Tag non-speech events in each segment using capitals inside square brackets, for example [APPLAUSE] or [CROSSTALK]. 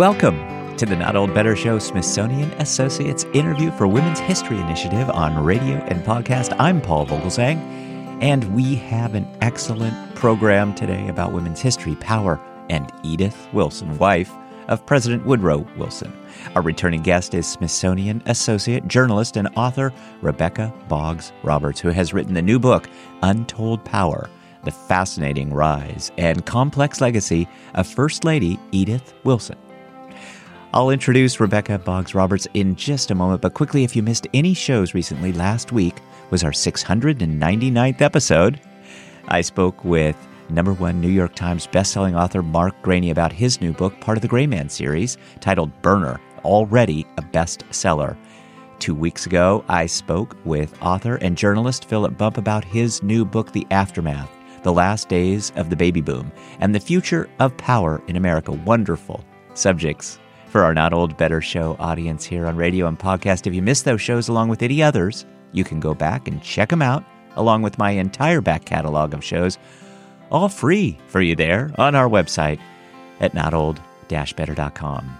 Welcome to the Not Old Better Show Smithsonian Associates Interview for Women's History Initiative on radio and podcast. I'm Paul Vogelzang, and we have an excellent program today about women's history, power, and Edith Wilson, wife of President Woodrow Wilson. Our returning guest is Smithsonian Associate Journalist and author Rebecca Boggs Roberts, who has written the new book, Untold Power The Fascinating Rise and Complex Legacy of First Lady Edith Wilson. I'll introduce Rebecca Boggs Roberts in just a moment, but quickly, if you missed any shows recently, last week was our 699th episode. I spoke with number one New York Times bestselling author Mark Greaney about his new book, part of the Gray Man series, titled Burner, already a bestseller. Two weeks ago, I spoke with author and journalist Philip Bump about his new book, The Aftermath The Last Days of the Baby Boom and the Future of Power in America. Wonderful subjects for our Not Old Better Show audience here on radio and podcast. If you missed those shows along with any others, you can go back and check them out along with my entire back catalog of shows all free for you there on our website at notold-better.com.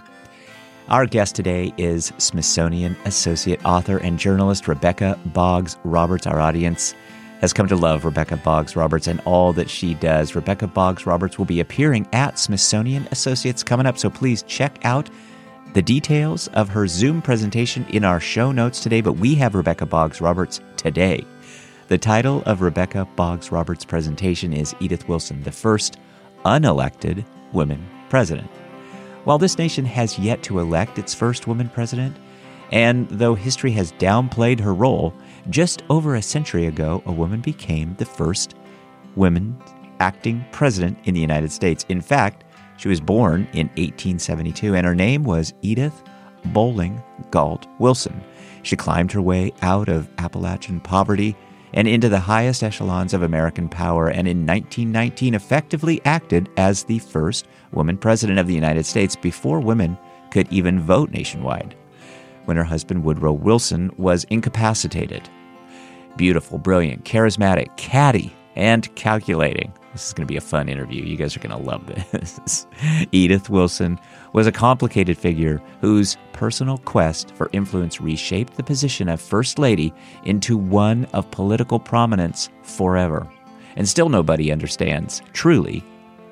Our guest today is Smithsonian Associate Author and Journalist Rebecca Boggs Roberts. Our audience has come to love Rebecca Boggs Roberts and all that she does. Rebecca Boggs Roberts will be appearing at Smithsonian Associates coming up, so please check out the details of her Zoom presentation in our show notes today. But we have Rebecca Boggs Roberts today the title of Rebecca Boggs Roberts' presentation is Edith Wilson, the first unelected woman president. While this nation has yet to elect its first woman president, and though history has downplayed her role, just over a century ago, a woman became the first woman acting president in the United States. In fact, she was born in 1872, and her name was Edith Bolling Galt Wilson. She climbed her way out of Appalachian poverty and into the highest echelons of American power, and in 1919 effectively acted as the first woman president of the United States before women could even vote nationwide, when her husband Woodrow Wilson was incapacitated. Beautiful, brilliant, charismatic, catty, and calculating. This is going to be a fun interview. You guys are going to love this. [LAUGHS] Edith Wilson was a complicated figure whose personal quest for influence reshaped the position of First Lady into one of political prominence forever. And still nobody understands, truly,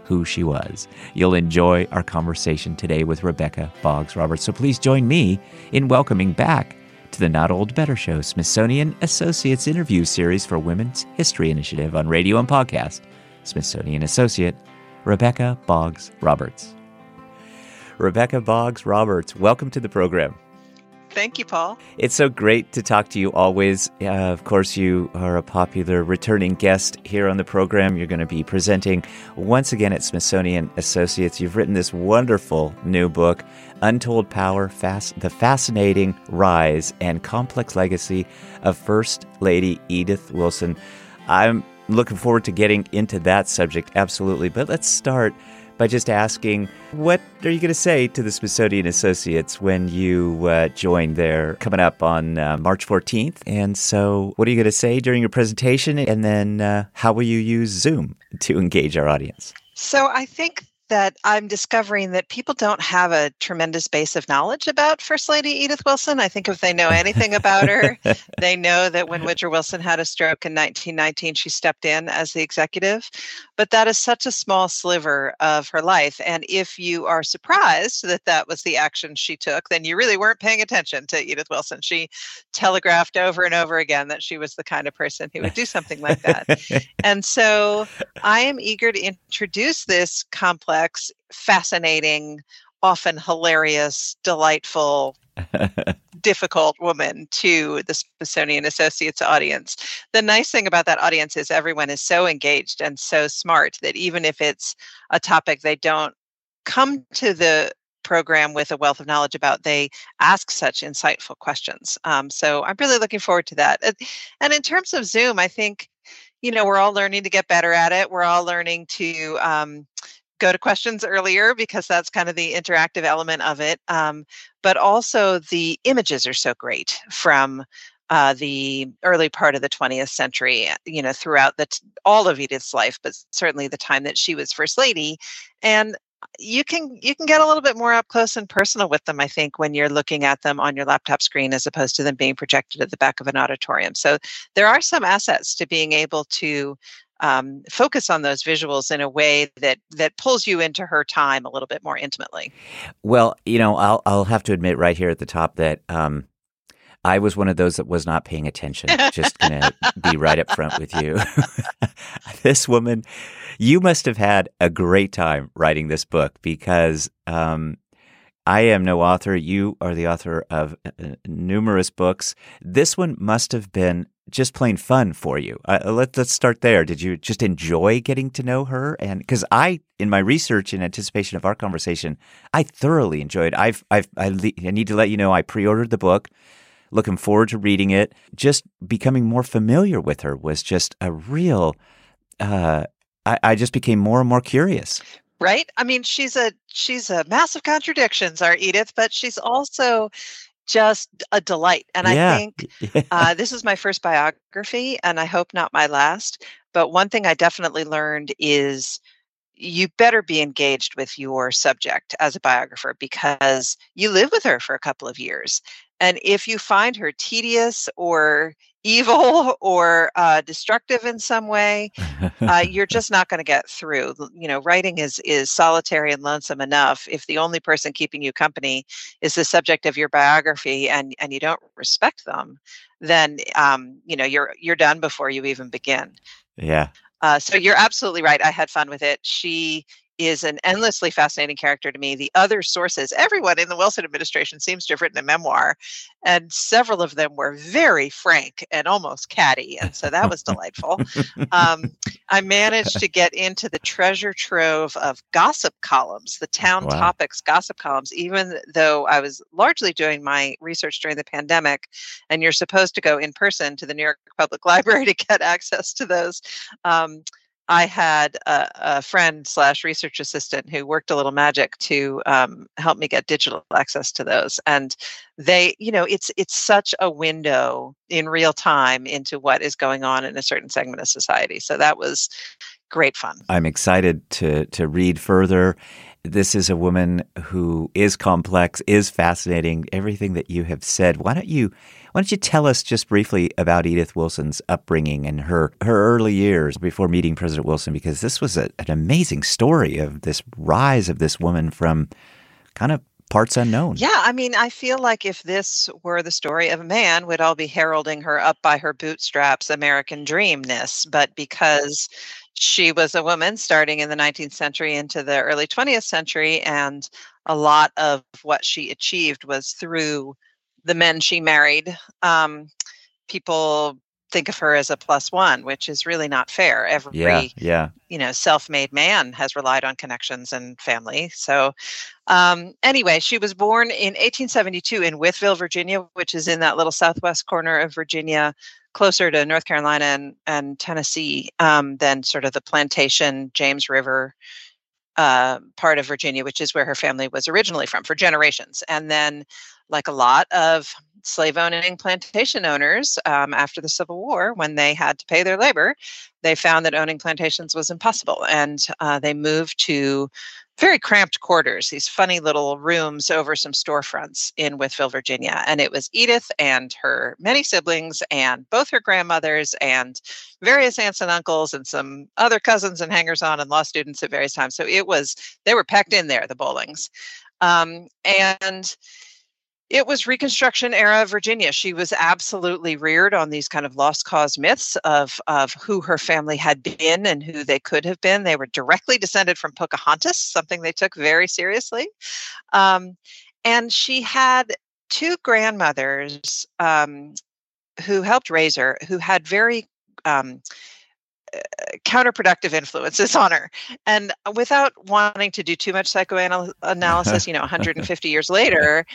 who she was. You'll enjoy our conversation today with Rebecca Boggs Roberts. So please join me in welcoming back to the Not Old Better Show Smithsonian Associates interview series for Women's History Initiative on radio and podcast, Smithsonian Associate Rebecca Boggs Roberts. Rebecca Boggs Roberts, welcome to the program. Thank you, Paul. It's so great to talk to you always. Uh, of course, you are a popular returning guest here on the program. You're going to be presenting once again at Smithsonian Associates. You've written this wonderful new book, Untold Power Fast, The Fascinating Rise and Complex Legacy of First Lady Edith Wilson. I'm looking forward to getting into that subject, absolutely. But let's start by just asking, what are you going to say to the Smithsonian Associates when you uh, join there coming up on uh, March 14th? And so, what are you going to say during your presentation? And then, uh, how will you use Zoom to engage our audience? So, I think that I'm discovering that people don't have a tremendous base of knowledge about First Lady Edith Wilson. I think if they know anything about her, [LAUGHS] they know that when Woodrow Wilson had a stroke in 1919, she stepped in as the executive. But that is such a small sliver of her life. And if you are surprised that that was the action she took, then you really weren't paying attention to Edith Wilson. She telegraphed over and over again that she was the kind of person who would do something like that. [LAUGHS] and so I am eager to introduce this complex complex, fascinating, often hilarious, delightful, [LAUGHS] difficult woman to the Smithsonian Associates audience. The nice thing about that audience is everyone is so engaged and so smart that even if it's a topic they don't come to the program with a wealth of knowledge about, they ask such insightful questions. Um, so I'm really looking forward to that. And in terms of Zoom, I think you know we're all learning to get better at it. We're all learning to um, go to questions earlier because that's kind of the interactive element of it. Um, but also the images are so great from uh, the early part of the 20th century, uh, you know, throughout the t- all of Edith's life, but certainly the time that she was first lady. And you can you can get a little bit more up close and personal with them i think when you're looking at them on your laptop screen as opposed to them being projected at the back of an auditorium so there are some assets to being able to um, focus on those visuals in a way that that pulls you into her time a little bit more intimately well you know i'll i'll have to admit right here at the top that um, I was one of those that was not paying attention. Just gonna be right up front with you. [LAUGHS] this woman, you must have had a great time writing this book because um, I am no author. You are the author of uh, numerous books. This one must have been just plain fun for you. Uh, let, let's start there. Did you just enjoy getting to know her? And because I, in my research in anticipation of our conversation, I thoroughly enjoyed. I've, I've, I, I need to let you know I pre-ordered the book looking forward to reading it. Just becoming more familiar with her was just a real. Uh, I, I just became more and more curious. Right. I mean, she's a she's a massive contradictions, our Edith, but she's also just a delight. And yeah. I think [LAUGHS] uh, this is my first biography, and I hope not my last. But one thing I definitely learned is you better be engaged with your subject as a biographer because you live with her for a couple of years and if you find her tedious or evil [LAUGHS] or uh, destructive in some way, uh, you're [LAUGHS] just not going to get through. You know, writing is is solitary and lonesome enough. If the only person keeping you company is the subject of your biography, and and you don't respect them, then um, you know you're you're done before you even begin. Yeah. Uh, so you're absolutely right. I had fun with it. She is an endlessly fascinating character to me. The other sources, everyone in the Wilson administration seems to have written a memoir, and several of them were very frank and almost catty. And so that was delightful. Um, I managed to get into the treasure trove of gossip columns, the town wow. topics gossip columns, even though I was largely doing my research during the pandemic. And you're supposed to go in person to the New York Public [LAUGHS] Library to get access to those. Um, I had a, a, friend slash research assistant who worked a little magic to um, help me get digital access to those, and they, you know, it's it's such a window in real time into what is going on in a certain segment of society. So that was great fun. I'm excited to to read further. This is a woman who is complex, is fascinating. Everything that you have said. Why don't you why don't you tell us just briefly about Edith Wilson's upbringing and her her early years before meeting President Wilson? Because this was a, an amazing story of this rise of this woman from kind of parts unknown. Yeah, I mean, I feel like if this were the story of a man, we'd all be heralding her up by her bootstraps American dreamness. But because she was a woman starting in the 19th century into the early 20th century, and a lot of what she achieved was through the men she married. Um, people think of her as a plus one, which is really not fair. Every yeah, yeah. you know self-made man has relied on connections and family. So um, anyway, she was born in 1872 in Wytheville, Virginia, which is in that little southwest corner of Virginia, closer to North Carolina and, and Tennessee um, than sort of the plantation James River uh, part of Virginia, which is where her family was originally from for generations. And then, like a lot of slave owning plantation owners um, after the Civil War, when they had to pay their labor, they found that owning plantations was impossible. And uh, they moved to very cramped quarters, these funny little rooms over some storefronts in Wytheville, Virginia. And it was Edith and her many siblings, and both her grandmothers, and various aunts and uncles, and some other cousins and hangers on and law students at various times. So it was, they were packed in there, the Bollings. Um, and it was Reconstruction era Virginia. She was absolutely reared on these kind of lost cause myths of, of who her family had been and who they could have been. They were directly descended from Pocahontas, something they took very seriously. Um, and she had two grandmothers um, who helped raise her, who had very um, uh, counterproductive influences [LAUGHS] on her. And without wanting to do too much psychoanalysis, [LAUGHS] you know, 150 years later,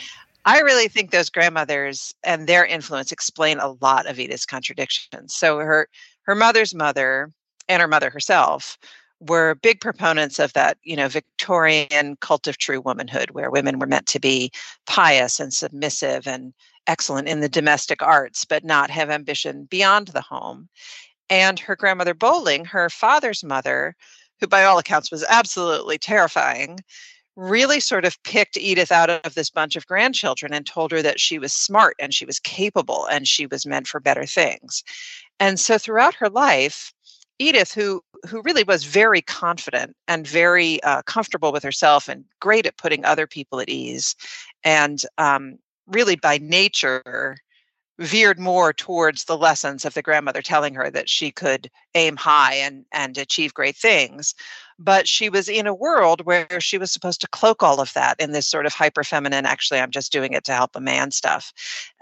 I really think those grandmothers and their influence explain a lot of Edith's contradictions. So her her mother's mother and her mother herself were big proponents of that, you know, Victorian cult of true womanhood, where women were meant to be pious and submissive and excellent in the domestic arts, but not have ambition beyond the home. And her grandmother Bolling, her father's mother, who by all accounts was absolutely terrifying, really sort of picked Edith out of this bunch of grandchildren and told her that she was smart and she was capable and she was meant for better things. And so throughout her life, Edith, who who really was very confident and very uh, comfortable with herself and great at putting other people at ease, and um, really by nature veered more towards the lessons of the grandmother telling her that she could aim high and and achieve great things but she was in a world where she was supposed to cloak all of that in this sort of hyper feminine actually i'm just doing it to help a man stuff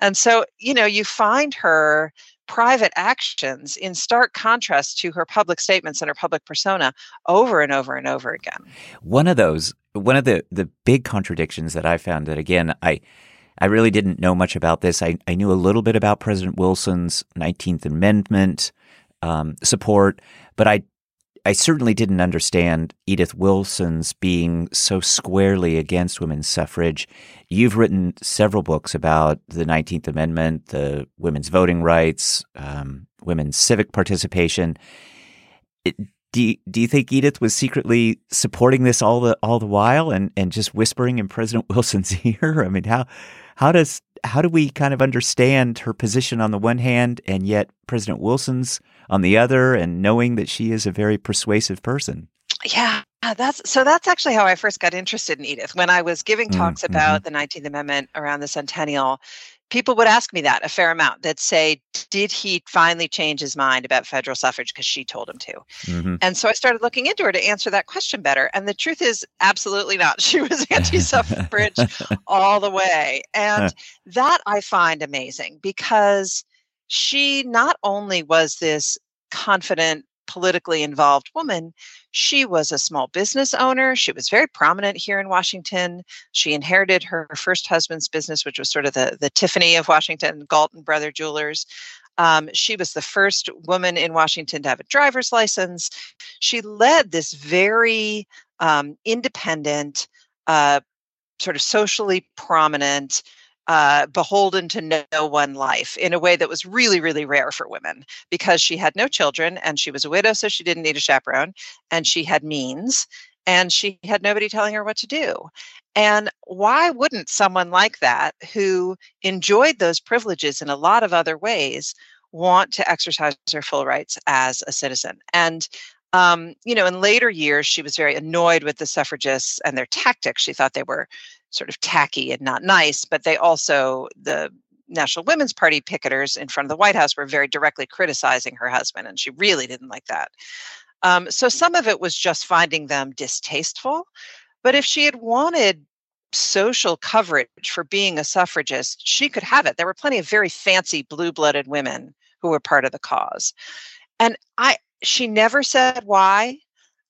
and so you know you find her private actions in stark contrast to her public statements and her public persona over and over and over again one of those one of the the big contradictions that i found that again i I really didn't know much about this. I, I knew a little bit about President Wilson's 19th Amendment um, support, but I I certainly didn't understand Edith Wilson's being so squarely against women's suffrage. You've written several books about the 19th Amendment, the women's voting rights, um, women's civic participation. It, do you, do you think Edith was secretly supporting this all the all the while and, and just whispering in President [LAUGHS] Wilson's ear? I mean, how how does how do we kind of understand her position on the one hand and yet President Wilson's on the other and knowing that she is a very persuasive person? Yeah, that's so that's actually how I first got interested in Edith. When I was giving mm, talks mm-hmm. about the 19th Amendment around the centennial, people would ask me that a fair amount that say did he finally change his mind about federal suffrage because she told him to mm-hmm. and so i started looking into her to answer that question better and the truth is absolutely not [LAUGHS] she was anti-suffrage [LAUGHS] all the way and that i find amazing because she not only was this confident politically involved woman, she was a small business owner. She was very prominent here in Washington. She inherited her first husband's business, which was sort of the, the Tiffany of Washington, Galton Brother Jewelers. Um, she was the first woman in Washington to have a driver's license. She led this very um, independent, uh, sort of socially prominent, uh, beholden to no one life in a way that was really, really rare for women because she had no children and she was a widow, so she didn't need a chaperone, and she had means and she had nobody telling her what to do. And why wouldn't someone like that, who enjoyed those privileges in a lot of other ways, want to exercise her full rights as a citizen? And um, you know, in later years, she was very annoyed with the suffragists and their tactics. She thought they were sort of tacky and not nice, but they also, the National Women's Party picketers in front of the White House were very directly criticizing her husband, and she really didn't like that. Um, so some of it was just finding them distasteful. But if she had wanted social coverage for being a suffragist, she could have it. There were plenty of very fancy blue blooded women who were part of the cause. And I, she never said why.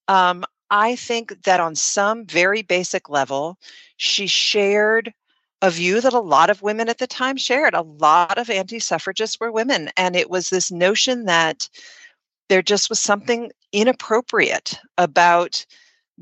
Um, I think that on some very basic level, she shared a view that a lot of women at the time shared. A lot of anti suffragists were women. And it was this notion that there just was something inappropriate about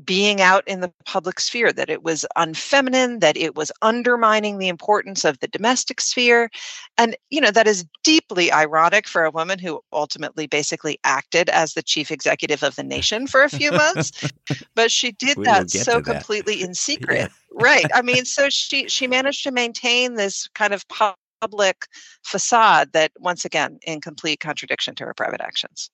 being out in the public sphere, that it was unfeminine, that it was undermining the importance of the domestic sphere. And, you know, that is deeply ironic for a woman who ultimately basically acted as the chief executive of the nation for a few months. [LAUGHS] but she did we that so completely that. in [LAUGHS] secret. Yeah. right. I mean, so she she managed to maintain this kind of public facade that once again in complete contradiction to her private actions.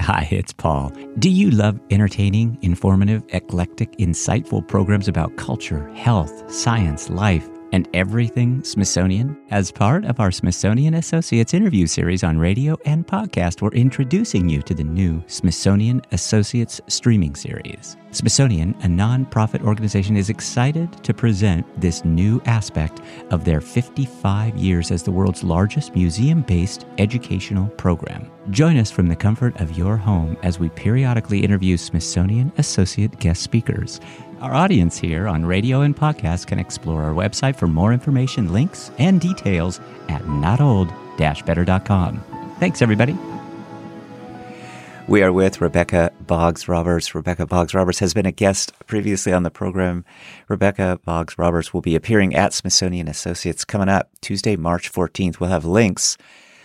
Hi, it's Paul. Do you love entertaining, informative, eclectic, insightful programs about culture, health, science, life? and everything Smithsonian. As part of our Smithsonian Associates interview series on radio and podcast, we're introducing you to the new Smithsonian Associates streaming series. Smithsonian, a nonprofit organization, is excited to present this new aspect of their 55 years as the world's largest museum based educational program. Join us from the comfort of your home as we periodically interview Smithsonian Associate guest speakers. Our audience here on radio and podcast can explore our website for more information, links, and details at notold-better.com. Thanks, everybody. We are with Rebecca Boggs Roberts. Rebecca Boggs Roberts has been a guest previously on the program. Rebecca Boggs Roberts will be appearing at Smithsonian Associates coming up Tuesday, March 14th. We'll have links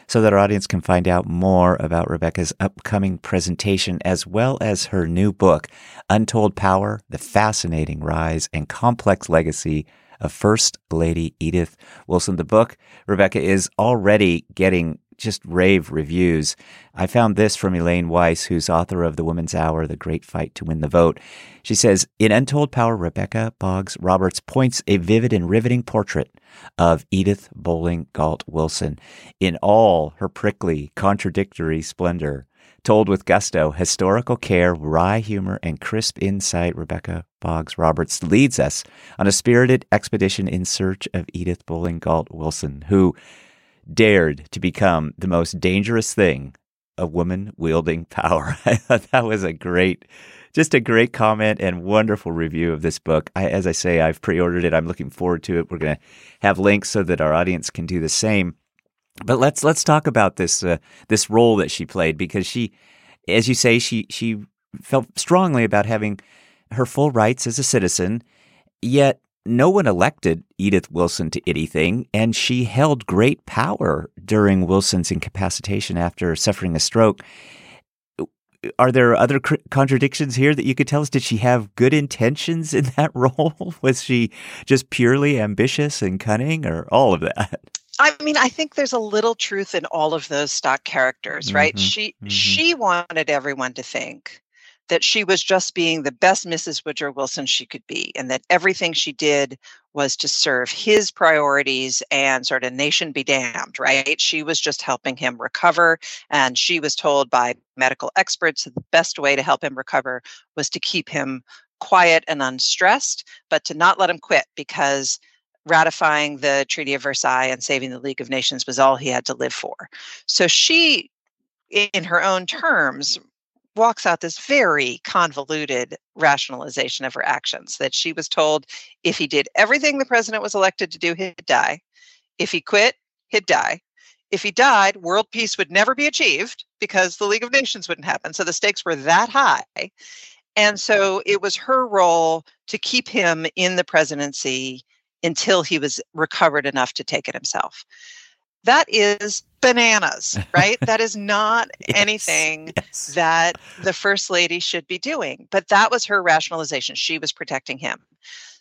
so that our audience can find out more about Rebecca's upcoming presentation as well as her new book, Untold Power The Fascinating Rise and Complex Legacy of First Lady Edith Wilson. The book, Rebecca, is already getting just rave reviews. I found this from Elaine Weiss, who's author of The Woman's Hour, The Great Fight to Win the Vote. She says, In Untold Power, Rebecca Boggs Roberts points a vivid and riveting portrait of Edith Bolling Galt Wilson in all her prickly, contradictory splendor. Told with gusto, historical care, wry humor, and crisp insight, Rebecca Boggs Roberts leads us on a spirited expedition in search of Edith Bolling Galt Wilson, who dared to become the most dangerous thing a woman wielding [LAUGHS] power. I thought that was a great, just a great comment and wonderful review of this book. I, as I say, I've pre ordered it. I'm looking forward to it. We're going to have links so that our audience can do the same. But let's let's talk about this uh, this role that she played because she, as you say, she she felt strongly about having her full rights as a citizen, yet no one elected Edith Wilson to anything, and she held great power during Wilson's incapacitation after suffering a stroke. Are there other cr- contradictions here that you could tell us? Did she have good intentions in [LAUGHS] that role? Was she just purely ambitious and cunning, or all of that? I mean, I think there's a little truth in all of those stock characters, right? Mm-hmm, she mm-hmm. she wanted everyone to think that she was just being the best Mrs. Woodrow Wilson she could be, and that everything she did was to serve his priorities and sort of nation be damned, right? She was just helping him recover. And she was told by medical experts that the best way to help him recover was to keep him quiet and unstressed, but to not let him quit because ratifying the Treaty of Versailles and saving the League of Nations was all he had to live for. So she, in her own terms, walks out this very convoluted rationalization of her actions that she was told if he did everything the president was elected to do, he'd die. If he quit, he'd die. If he died, world peace would never be achieved because the League of Nations wouldn't happen. So the stakes were that high. And so it was her role to keep him in the presidency until he was recovered enough to take it himself that is bananas, [LAUGHS] right? that is not yes, anything yes. that the first lady should be doing. But that was her rationalization. She was protecting him.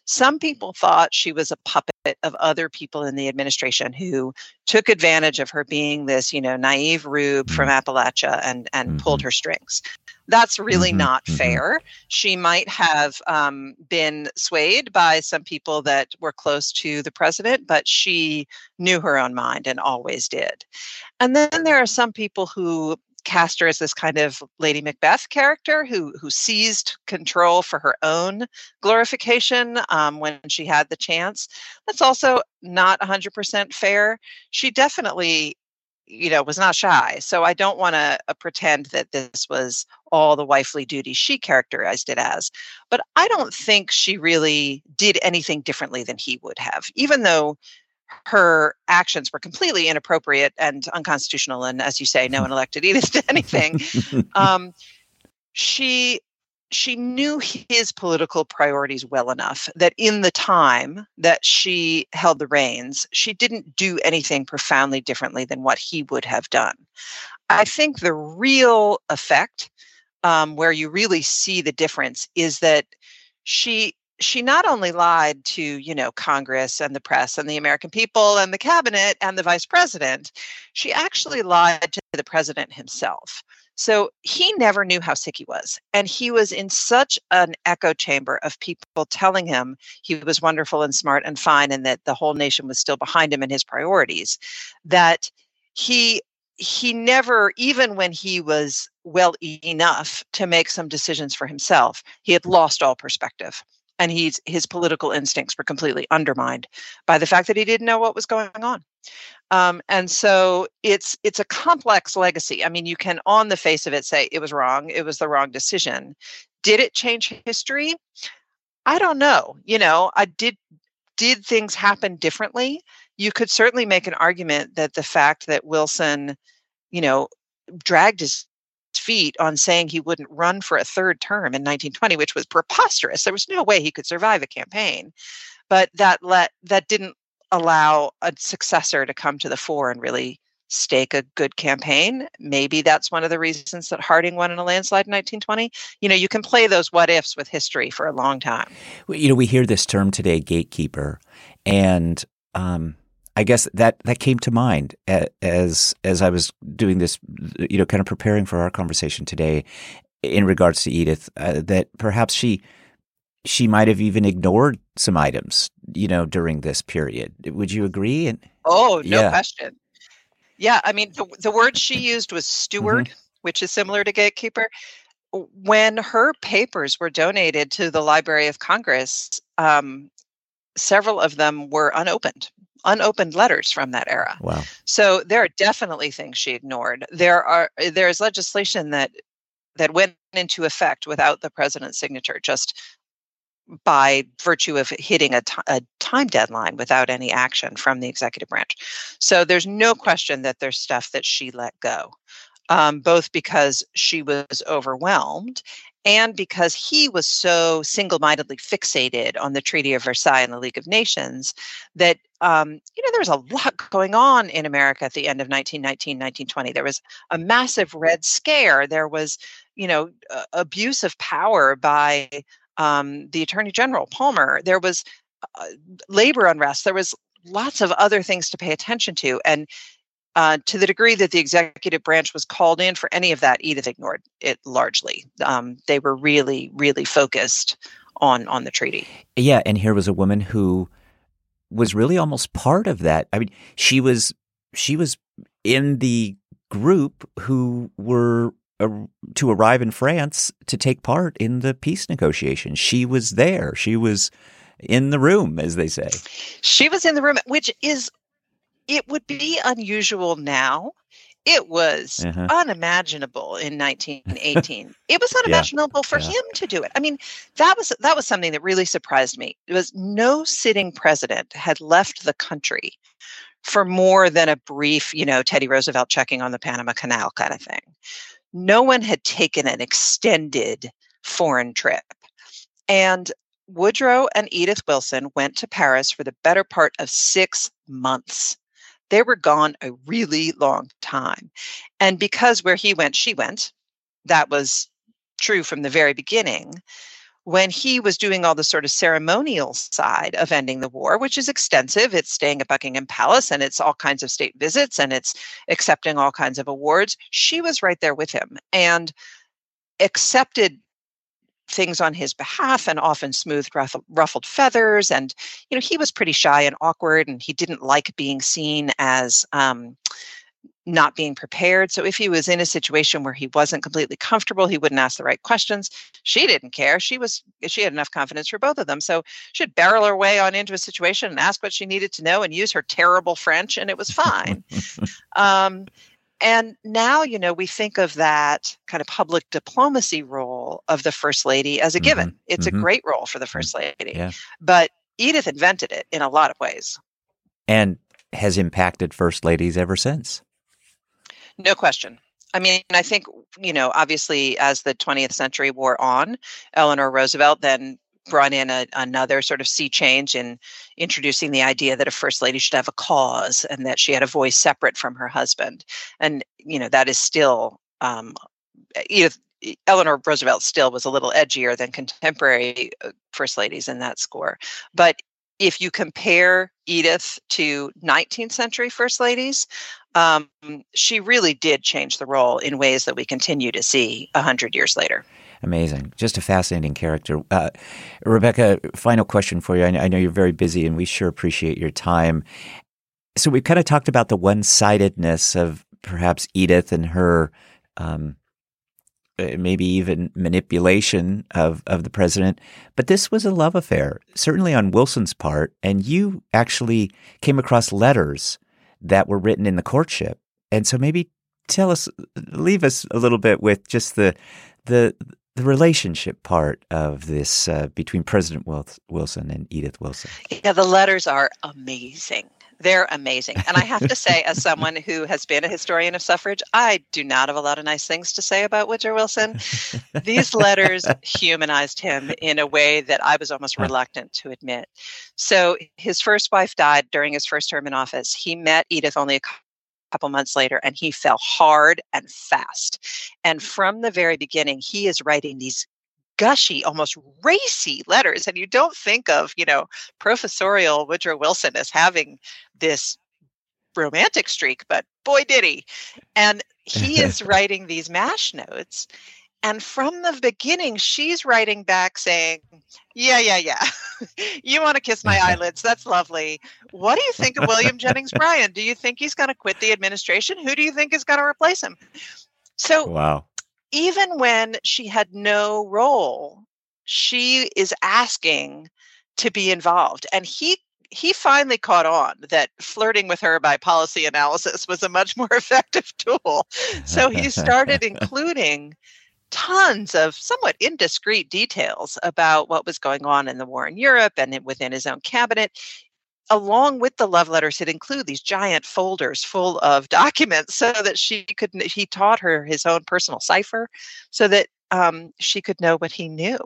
Some people thought she was a puppet of other people in the administration who took advantage of her being this, you know, naive rube from mm-hmm. Appalachia and and mm-hmm. pulled her strings. That's really mm-hmm. not mm-hmm. fair. She might have um, been swayed by some people that were close to the president, but she knew her own mind and always did. And then there are some people who cast her as this kind of Lady Macbeth character who who seized control for her own glorification um, when she had the chance. That's also not 100% fair. She definitely you know was not shy so i don't want to uh, pretend that this was all the wifely duty she characterized it as but i don't think she really did anything differently than he would have even though her actions were completely inappropriate and unconstitutional. And as you say, no [LAUGHS] one elected Edith to [LAUGHS] anything. um, she she knew his political priorities well enough that in the time that she held the reins, she didn't do anything profoundly differently than what he would have done. I think the real effect, um, where you really see the difference, is that she she not only lied to you know congress and the press and the american people and the cabinet and the vice president she actually lied to the president himself. So he never knew how sick he was and he was in such an echo chamber of people telling him he was wonderful and smart and fine and that the whole nation was still behind him and his priorities that he he never even when he was well enough to make some decisions for himself he had lost all perspective and he's his political instincts were completely undermined by the fact that he didn't know what was going on. Um, and so it's it's a complex legacy. I mean you can on the face of it say it was wrong it was the wrong decision. Did it change history? I don't know you know i did did things happen differently? You could certainly make an argument that the fact that wilson you know dragged his feet on saying he wouldn't run for a third term in 1920, which was preposterous. There was no way he could survive a campaign. But that let that didn't allow a successor to come to the fore and really stake a good campaign. Maybe that's one of the reasons that Harding won in a landslide in 1920. You know, you can play those what ifs with history for a long time. You know, we hear this term today, gatekeeper, and um, I guess that that came to mind as as I was doing this, you know, kind of preparing for our conversation today in regards to Edith. Uh, that perhaps she she might have even ignored some items, you know, during this period. Would you agree? And oh, no yeah. question. Yeah, I mean, the, the word she used was steward, mm-hmm. which is similar to gatekeeper. When her papers were donated to the Library of Congress, um, several of them were unopened, unopened letters from that era. Wow. So there are definitely things she ignored. There are there is legislation that that went into effect without the president's signature, just by virtue of hitting a, t- a time deadline without any action from the executive branch. So there's no question that there's stuff that she let go, um, both because she was overwhelmed and because he was so single-mindedly fixated on the treaty of versailles and the league of nations that um, you know there was a lot going on in america at the end of 1919 1920 there was a massive red scare. There was you know uh, abuse of power by um, the attorney general palmer. There was uh, labor unrest. There was lots of other things to pay attention to. And uh, to the degree that the executive branch was called in for any of that edith ignored it largely. Um, they were really really focused on on the treaty. Yeah and here was a woman who was really almost part of that i mean she was she was in the group who were to arrive in France to take part in the peace negotiations. She was there. She was in the room, as they say. She was in the room, which is, it would be unusual now. It was uh-huh. unimaginable in 1918. [LAUGHS] it was unimaginable yeah. for yeah. him to do it. I mean, that was that was something that really surprised me. It was no sitting president had left the country for more than a brief, you know, Teddy Roosevelt checking on the Panama Canal kind of thing no one had taken an extended foreign trip. And Woodrow and Edith Wilson went to Paris for the better part of six months. They were gone a really long time. And because where he went, she went, that was true from the very beginning when he was doing all the sort of ceremonial side of ending the war, which is extensive, it's staying at Buckingham Palace and it's all kinds of state visits and it's accepting all kinds of awards, she was right there with him and accepted things on his behalf and often smoothed ruffled feathers and you know he was pretty shy and awkward and he didn't like being seen as um, not being prepared. So if he was in a situation where he wasn't completely comfortable, he wouldn't ask the right questions. She didn't care. She was she had enough confidence for both of them. So she'd barrel her way on into a situation and ask what she needed to know and use her terrible French, and it was fine. [LAUGHS] um, and now, you know, we think of that kind of public diplomacy role of the first lady as a given. Mm-hmm. It's mm-hmm. a great role for the first lady. Yeah. But Edith invented it in a lot of ways. And has impacted first ladies ever since. No question. I mean, I think, you know, obviously as the 20th century wore on, Eleanor Roosevelt then brought in a, another sort of sea change in introducing the idea that a first lady should have a cause and that she had a voice separate from her husband. And, you know, that is still, um, Edith, Eleanor Roosevelt still was a little edgier than contemporary uh, first ladies in that score. But if you compare Edith to 19th century first ladies, um, she really did change the role in ways that we continue to see 100 years later. Amazing. Just a fascinating character. Uh, Rebecca, final question for you. I, know you're very busy and we sure appreciate your time. So we've kind of talked about the one sidedness of perhaps Edith and her um, uh, maybe even manipulation of, of the president. But this was a love affair, certainly on Wilson's part. And you actually came across letters that were written in the courtship. And so maybe tell us, leave us a little bit with just the, the, the relationship part of this uh, between President Wilson and Edith Wilson. Yeah, the letters are amazing. They're amazing. And I have to say, as someone who has been a historian of suffrage, I do not have a lot of nice things to say about Woodrow Wilson. These letters humanized him in a way that I was almost reluctant to admit. So his first wife died during his first term in office. He met Edith only a couple months later, and he fell hard and fast. And mm. from the very beginning, he is writing these gushy, almost racy letters. And you don't think of, you know, professorial Woodrow Wilson as having this romantic streak, but boy, did he. And he is [LAUGHS] writing these mash notes. And from the beginning, she's writing back saying, Yeah, yeah, yeah. [LAUGHS] you want to kiss my [LAUGHS] eyelids. That's lovely. What do you think of William Jennings Bryan? Do you think he's going to quit the administration? Who do you think is going to replace him? So, wow. even when she had no role, she is asking to be involved. And he he finally caught on that flirting with her by policy analysis was a much [LAUGHS] more effective tool. So he started including tons of somewhat indiscreet details about what was going on in the war in Europe and within his own cabinet. Along with the love letters, it include these giant folders full of [LAUGHS] documents so that she could, he taught her his own personal cipher so that um, she could know what he knew.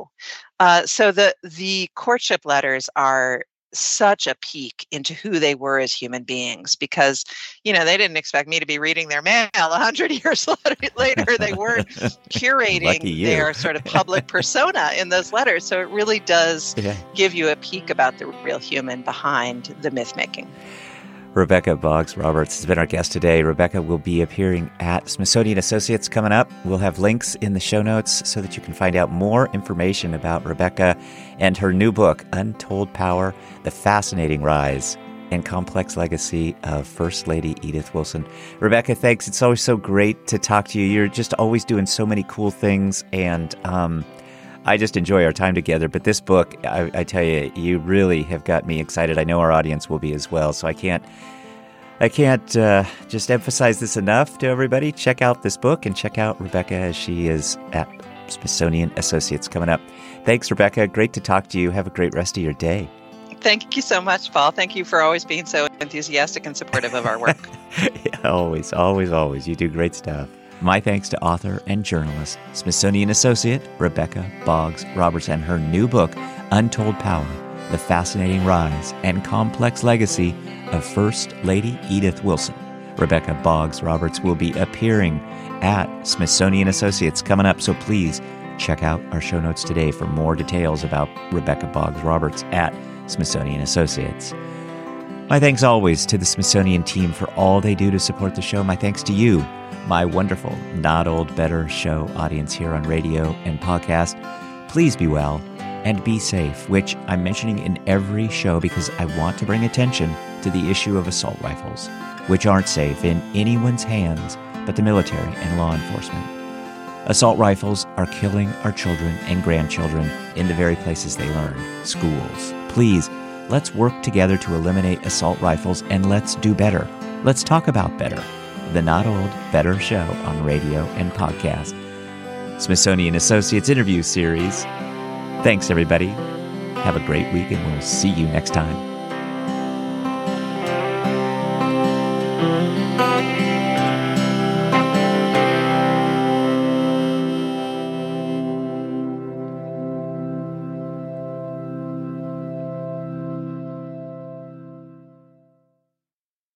Uh, so the the courtship letters are such a peek into who they were as human beings because you know they didn't expect me to be reading their mail [LAUGHS] a hundred years [LAUGHS] later they weren't [LAUGHS] curating their sort of public persona in those letters. So it really does yeah. give you a peek about the real human behind the myth making Rebecca Boggs Roberts has been our guest today. Rebecca will be appearing at Smithsonian Associates coming up. We'll have links in the show notes so that you can find out more information about Rebecca and her new book, Untold Power The Fascinating Rise and Complex Legacy of First Lady Edith Wilson. Rebecca, thanks. It's always so great to talk to you. You're just always doing so many cool things. And, um, I just enjoy our time together. But this book, I, I, tell you, you really have got me excited. I know our audience will be as well. So I can't, I can't uh, just emphasize this enough to everybody. Check out this book and check out Rebecca as she is at Smithsonian Associates coming up. Thanks, Rebecca. Great to talk to you. Have a great rest of your day. Thank you so much, Paul. Thank you for always being so enthusiastic and supportive of our work. [LAUGHS] yeah, always, always, always. You do great stuff. My thanks to author and journalist, Smithsonian Associate Rebecca Boggs Roberts, and her new book, Untold Power The Fascinating Rise and Complex Legacy of First Lady Edith Wilson. Rebecca Boggs Roberts will be appearing at Smithsonian Associates coming up, so please check out our show notes today for more details about Rebecca Boggs Roberts at Smithsonian Associates. My thanks always to the Smithsonian team for all they do to support the show. My thanks to you my wonderful Not Old Better Show audience here on radio and podcast. Please be well and be safe, which I'm mentioning in every show because I want to bring attention to the issue of assault rifles, which aren't safe in anyone's hands but the military and law enforcement. Assault rifles are killing our children and grandchildren in the very places they learn schools. Please, let's work together to eliminate assault rifles and let's do better. Let's talk about better the Not Old, Better Show on radio and podcast. Smithsonian Associates interview series. Thanks, everybody. Have a great week, and we'll see you next time.